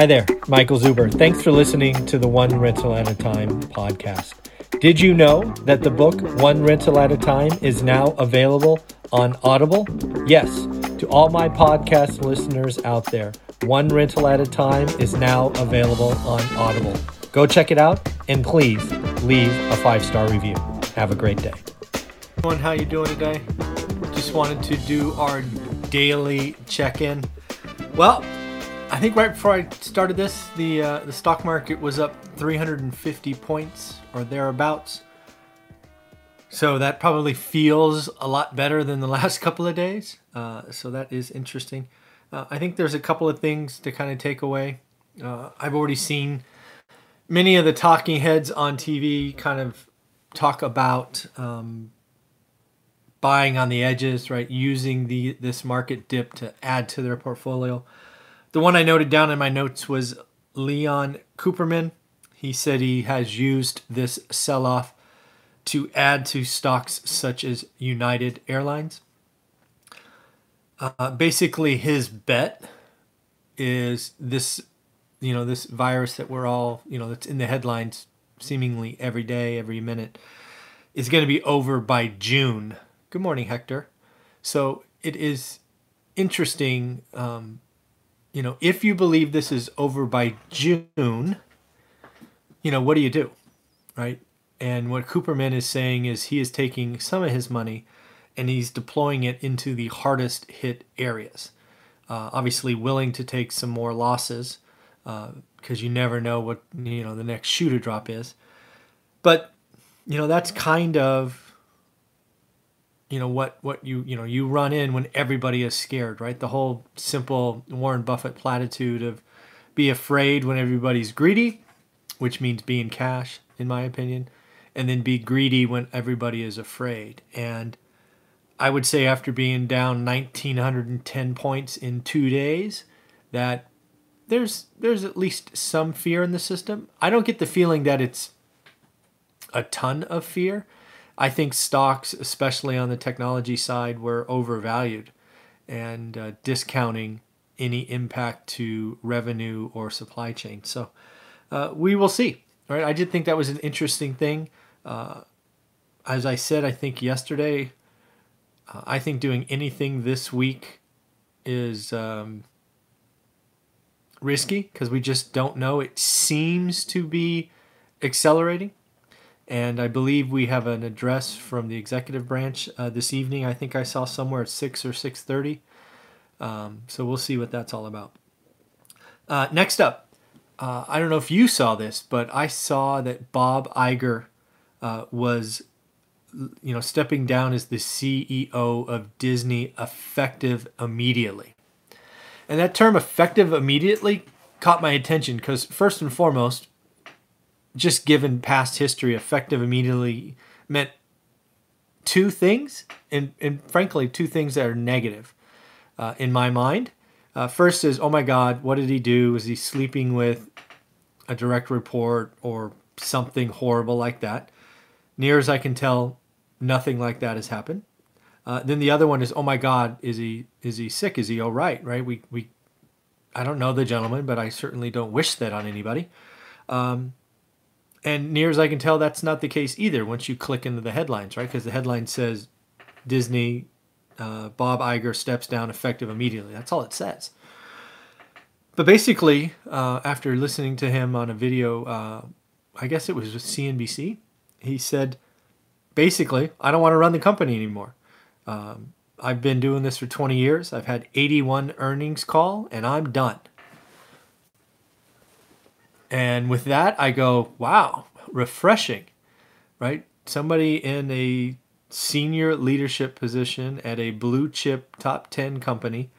Hi there, Michael Zuber. Thanks for listening to the One Rental at a Time podcast. Did you know that the book One Rental at a Time is now available on Audible? Yes, to all my podcast listeners out there, One Rental at a Time is now available on Audible. Go check it out and please leave a five star review. Have a great day. Everyone, how you doing today? Just wanted to do our daily check-in. Well, I think right before I started this, the uh, the stock market was up 350 points or thereabouts. So that probably feels a lot better than the last couple of days. Uh, so that is interesting. Uh, I think there's a couple of things to kind of take away. Uh, I've already seen many of the talking heads on TV kind of talk about um, buying on the edges, right? Using the this market dip to add to their portfolio. The one I noted down in my notes was Leon Cooperman. He said he has used this sell off to add to stocks such as United Airlines. Uh, basically, his bet is this, you know, this virus that we're all, you know, that's in the headlines seemingly every day, every minute, is going to be over by June. Good morning, Hector. So it is interesting um, you know, if you believe this is over by June, you know, what do you do? Right? And what Cooperman is saying is he is taking some of his money and he's deploying it into the hardest hit areas. Uh, obviously, willing to take some more losses because uh, you never know what you know the next shoe to drop is. But you know that's kind of you know what what you you know you run in when everybody is scared right? The whole simple warren buffett platitude of be afraid when everybody's greedy which means be in cash in my opinion and then be greedy when everybody is afraid. And i would say after being down 1910 points in 2 days that there's there's at least some fear in the system. I don't get the feeling that it's a ton of fear I think stocks, especially on the technology side, were overvalued and uh, discounting any impact to revenue or supply chain. So uh, we will see. Right? I did think that was an interesting thing. Uh, as I said, I think yesterday, uh, I think doing anything this week is um, risky because we just don't know. It seems to be accelerating and I believe we have an address from the executive branch uh, this evening. I think I saw somewhere at six or six thirty. Um, so we'll see what that's all about. Uh, next up, uh, I don't know if you saw this, but I saw that Bob Iger uh, was, you know, stepping down as the CEO of Disney effective immediately. And that term "effective immediately" caught my attention because first and foremost, just given past history, effective immediately meant two things, and, and frankly, two things that are negative uh, in my mind. Uh, first is, oh my God, what did he do? Was he sleeping with a direct report or something horrible like that? Near as I can tell, nothing like that has happened. Uh, then the other one is, oh my God, is he is he sick? Is he all right? Right? We we, I don't know the gentleman, but I certainly don't wish that on anybody. Um, and near as I can tell, that's not the case either once you click into the headlines, right? Because the headline says Disney, uh, Bob Iger steps down effective immediately. That's all it says. But basically, uh, after listening to him on a video, uh, I guess it was with CNBC, he said, basically, I don't want to run the company anymore. Um, I've been doing this for 20 years. I've had 81 earnings call, and I'm done. And with that, I go, wow, refreshing, right? Somebody in a senior leadership position at a blue chip top 10 company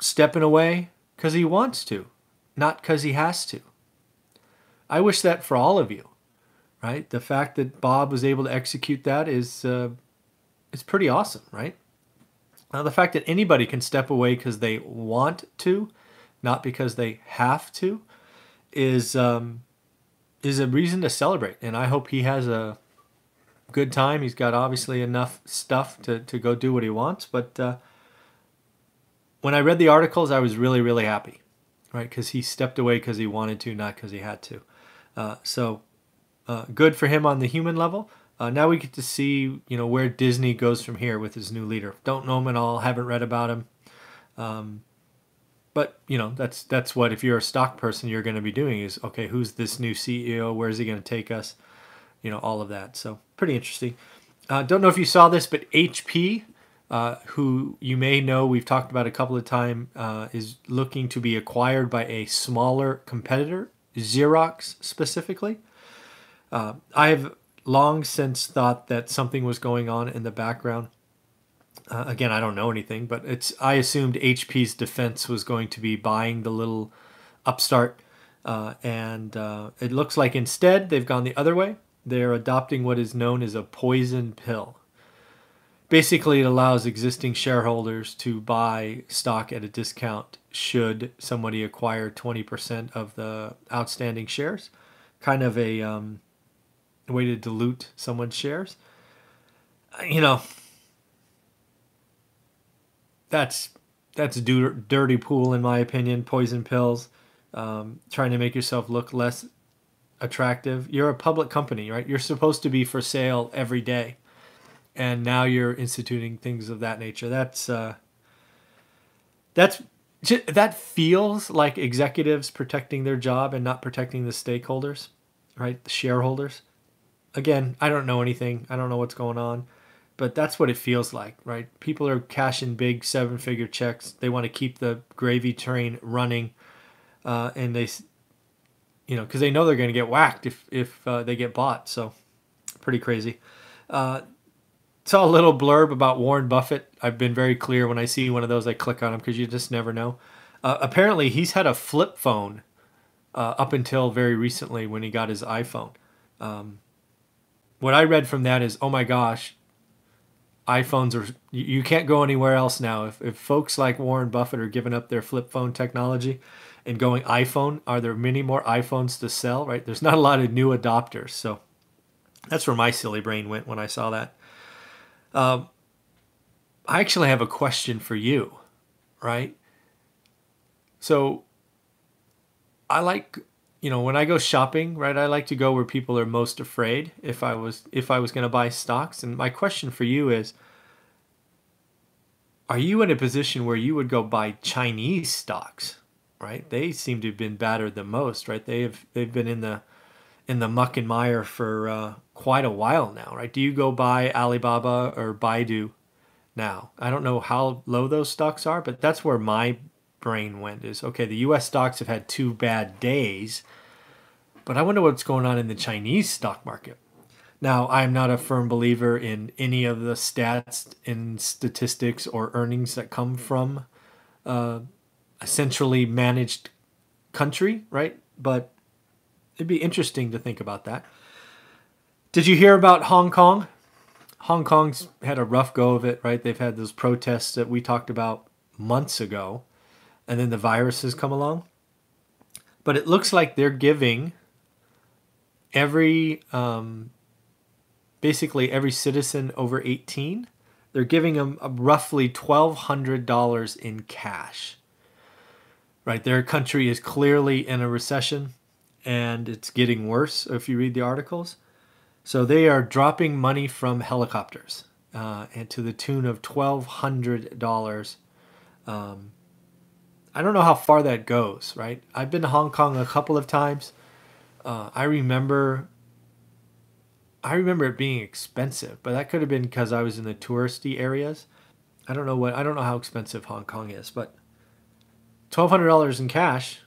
stepping away because he wants to, not because he has to. I wish that for all of you, right? The fact that Bob was able to execute that is, uh, is pretty awesome, right? Now, the fact that anybody can step away because they want to, not because they have to, is um, is a reason to celebrate, and I hope he has a good time. He's got obviously enough stuff to, to go do what he wants, but uh, when I read the articles, I was really really happy, right? Because he stepped away because he wanted to, not because he had to. Uh, so uh, good for him on the human level. Uh, now we get to see, you know, where Disney goes from here with his new leader. Don't know him at all. Haven't read about him. Um, but you know, that's that's what if you're a stock person, you're going to be doing is okay. Who's this new CEO? Where is he going to take us? You know, all of that. So pretty interesting. Uh, don't know if you saw this, but HP, uh, who you may know, we've talked about a couple of times, uh, is looking to be acquired by a smaller competitor, Xerox specifically. Uh, I have long since thought that something was going on in the background. Uh, again, I don't know anything, but it's I assumed HP's defense was going to be buying the little upstart, uh, and uh, it looks like instead they've gone the other way. They're adopting what is known as a poison pill. Basically, it allows existing shareholders to buy stock at a discount should somebody acquire 20% of the outstanding shares. Kind of a um, way to dilute someone's shares. You know, that's that's dirty pool in my opinion. Poison pills, um, trying to make yourself look less attractive. You're a public company, right? You're supposed to be for sale every day, and now you're instituting things of that nature. That's uh, that's that feels like executives protecting their job and not protecting the stakeholders, right? The shareholders again, I don't know anything. I don't know what's going on, but that's what it feels like, right? People are cashing big seven figure checks. They want to keep the gravy train running, uh, and they, you know, because they know they're going to get whacked if if uh, they get bought. So, pretty crazy. Uh, saw a little blurb about Warren Buffett. I've been very clear when I see one of those, I click on them because you just never know. Uh, apparently, he's had a flip phone uh, up until very recently when he got his iPhone. Um, what I read from that is, oh my gosh, iPhones are you can't go anywhere else now. If if folks like Warren Buffett are giving up their flip phone technology and going iPhone, are there many more iPhones to sell? Right? There's not a lot of new adopters. So that's where my silly brain went when I saw that. Um, I actually have a question for you, right? So I like you know when i go shopping right i like to go where people are most afraid if i was if i was going to buy stocks. And my question for you is are you in a position where you would go buy chinese stocks right? They seem to have been battered the most right? They have they've been in the in the muck and mire for uh, quite a while now right? Do you go buy alibaba or baidu now? I don't know how low those stocks are but that's where my brain went is okay, the US stocks have had two bad days, but I wonder what's going on in the Chinese stock market. Now, I'm not a firm believer in any of the stats and statistics or earnings that come from uh, a centrally managed country, right? But it'd be interesting to think about that. Did you hear about Hong Kong? Hong Kong's had a rough go of it, right? They've had those protests that we talked about months ago and then the viruses come along. But it looks like they're giving every, um, basically every citizen over 18, they're giving them roughly $1,200 in cash. Right, their country is clearly in a recession and it's getting worse if you read the articles. So they are dropping money from helicopters uh, and to the tune of $1,200 um, I don't know how far that goes, right? I've been to Hong Kong a couple of times. Uh, I remember, I remember it being expensive, but that could have been because I was in the touristy areas. I don't know what I don't know how expensive Hong Kong is, but twelve hundred dollars in cash.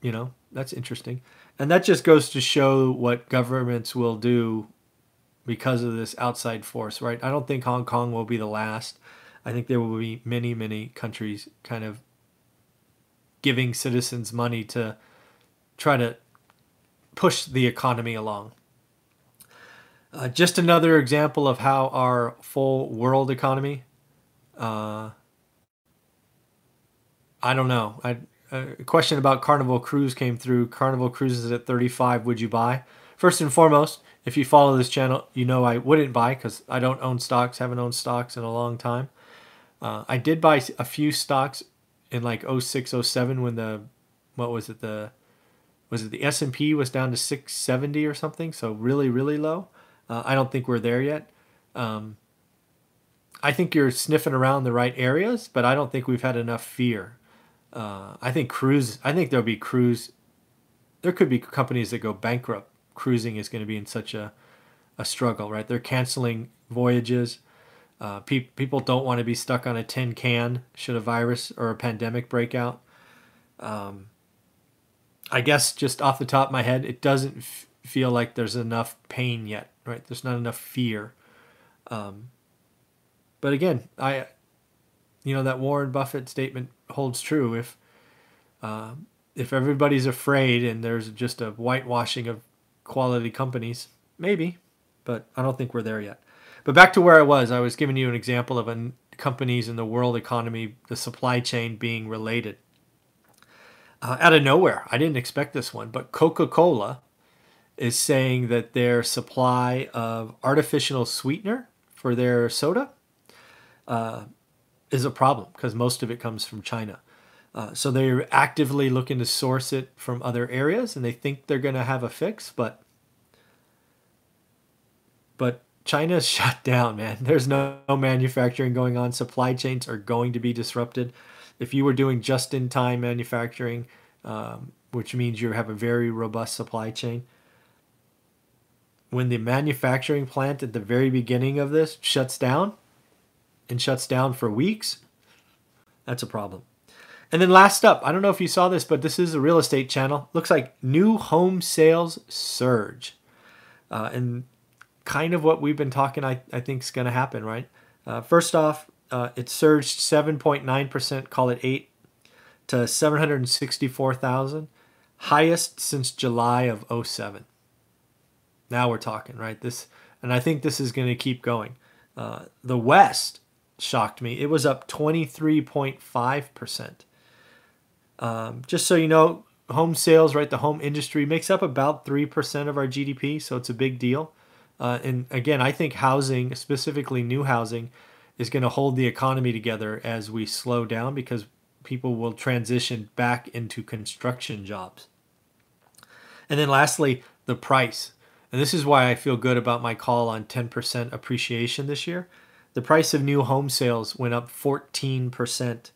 You know that's interesting, and that just goes to show what governments will do because of this outside force, right? I don't think Hong Kong will be the last. I think there will be many, many countries kind of giving citizens money to try to push the economy along. Uh, just another example of how our full world economy. Uh, I don't know. I, a question about Carnival Cruise came through. Carnival Cruises at 35. Would you buy? First and foremost, if you follow this channel, you know I wouldn't buy because I don't own stocks, haven't owned stocks in a long time. Uh, I did buy a few stocks in like 06, 07 when the what was it the was it the S and P was down to 670 or something, so really really low. Uh, I don't think we're there yet. Um, I think you're sniffing around the right areas, but I don't think we've had enough fear. Uh, I think cruise. I think there'll be cruise. There could be companies that go bankrupt. Cruising is going to be in such a, a struggle, right? They're canceling voyages. Uh, pe- people don't want to be stuck on a tin can should a virus or a pandemic break out. Um, I guess just off the top of my head, it doesn't feel like there's enough pain yet, right? There's not enough fear. Um, but again, I, you know, that Warren Buffett statement holds true. If, uh, if everybody's afraid and there's just a whitewashing of quality companies, maybe, but I don't think we're there yet. But back to where I was, I was giving you an example of an, companies in the world economy, the supply chain being related. Uh, out of nowhere, I didn't expect this one, but Coca Cola is saying that their supply of artificial sweetener for their soda uh, is a problem because most of it comes from China. Uh, so they're actively looking to source it from other areas, and they think they're going to have a fix, but but China's shut down, man. There's no, no manufacturing going on. Supply chains are going to be disrupted. If you were doing just-in-time manufacturing, um, which means you have a very robust supply chain, when the manufacturing plant at the very beginning of this shuts down, and shuts down for weeks, that's a problem. And then last up, I don't know if you saw this, but this is a real estate channel. Looks like new home sales surge. Uh, and kind of what we've been talking, I, I think, is going to happen, right? Uh, first off, uh, it surged 7.9%, call it 8, to 764,000, highest since July of 07. Now we're talking, right? This, and I think this is going to keep going. Uh, the West shocked me. It was up 23.5%. Um, just so you know, home sales, right, the home industry makes up about 3% of our GDP, so it's a big deal. Uh, and again, I think housing, specifically new housing, is going to hold the economy together as we slow down because people will transition back into construction jobs. And then lastly, the price. And this is why I feel good about my call on 10% appreciation this year. The price of new home sales went up 14%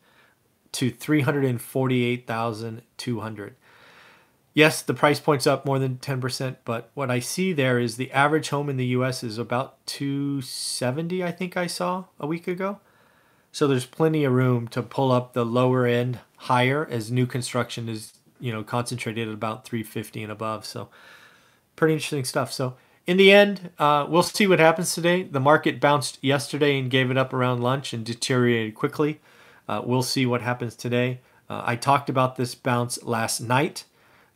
to 348,200. Yes, the price point's up more than 10%, but what I see there is the average home in the US is about 270, I think I saw a week ago. So there's plenty of room to pull up the lower end higher as new construction is, you know, concentrated at about 350 and above. So pretty interesting stuff. So in the end, uh, we'll see what happens today. The market bounced yesterday and gave it up around lunch and deteriorated quickly. Uh, we'll see what happens today. Uh, I talked about this bounce last night.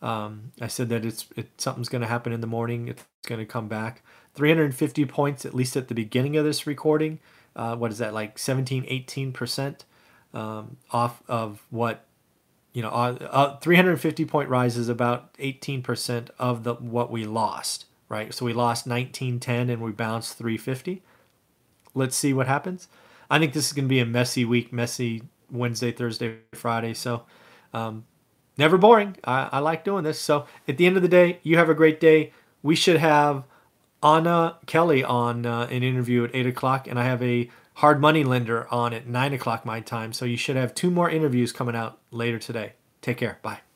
Um, I said that it's it, something's going to happen in the morning. It's going to come back. 350 points, at least at the beginning of this recording. Uh, what is that, like 17, 18% um, off of what you know, uh, uh, 350 point rise is about 18% of the what we lost right? So we lost 1910 and we bounced 350. Let's see what happens. I think this is going to be a messy week, messy Wednesday, Thursday, Friday. So um, never boring. I, I like doing this. So at the end of the day, you have a great day. We should have Anna Kelly on uh, an interview at 8 o'clock, and I have a hard money lender on at 9 o'clock my time. So you should have two more interviews coming out later today. Take care. Bye.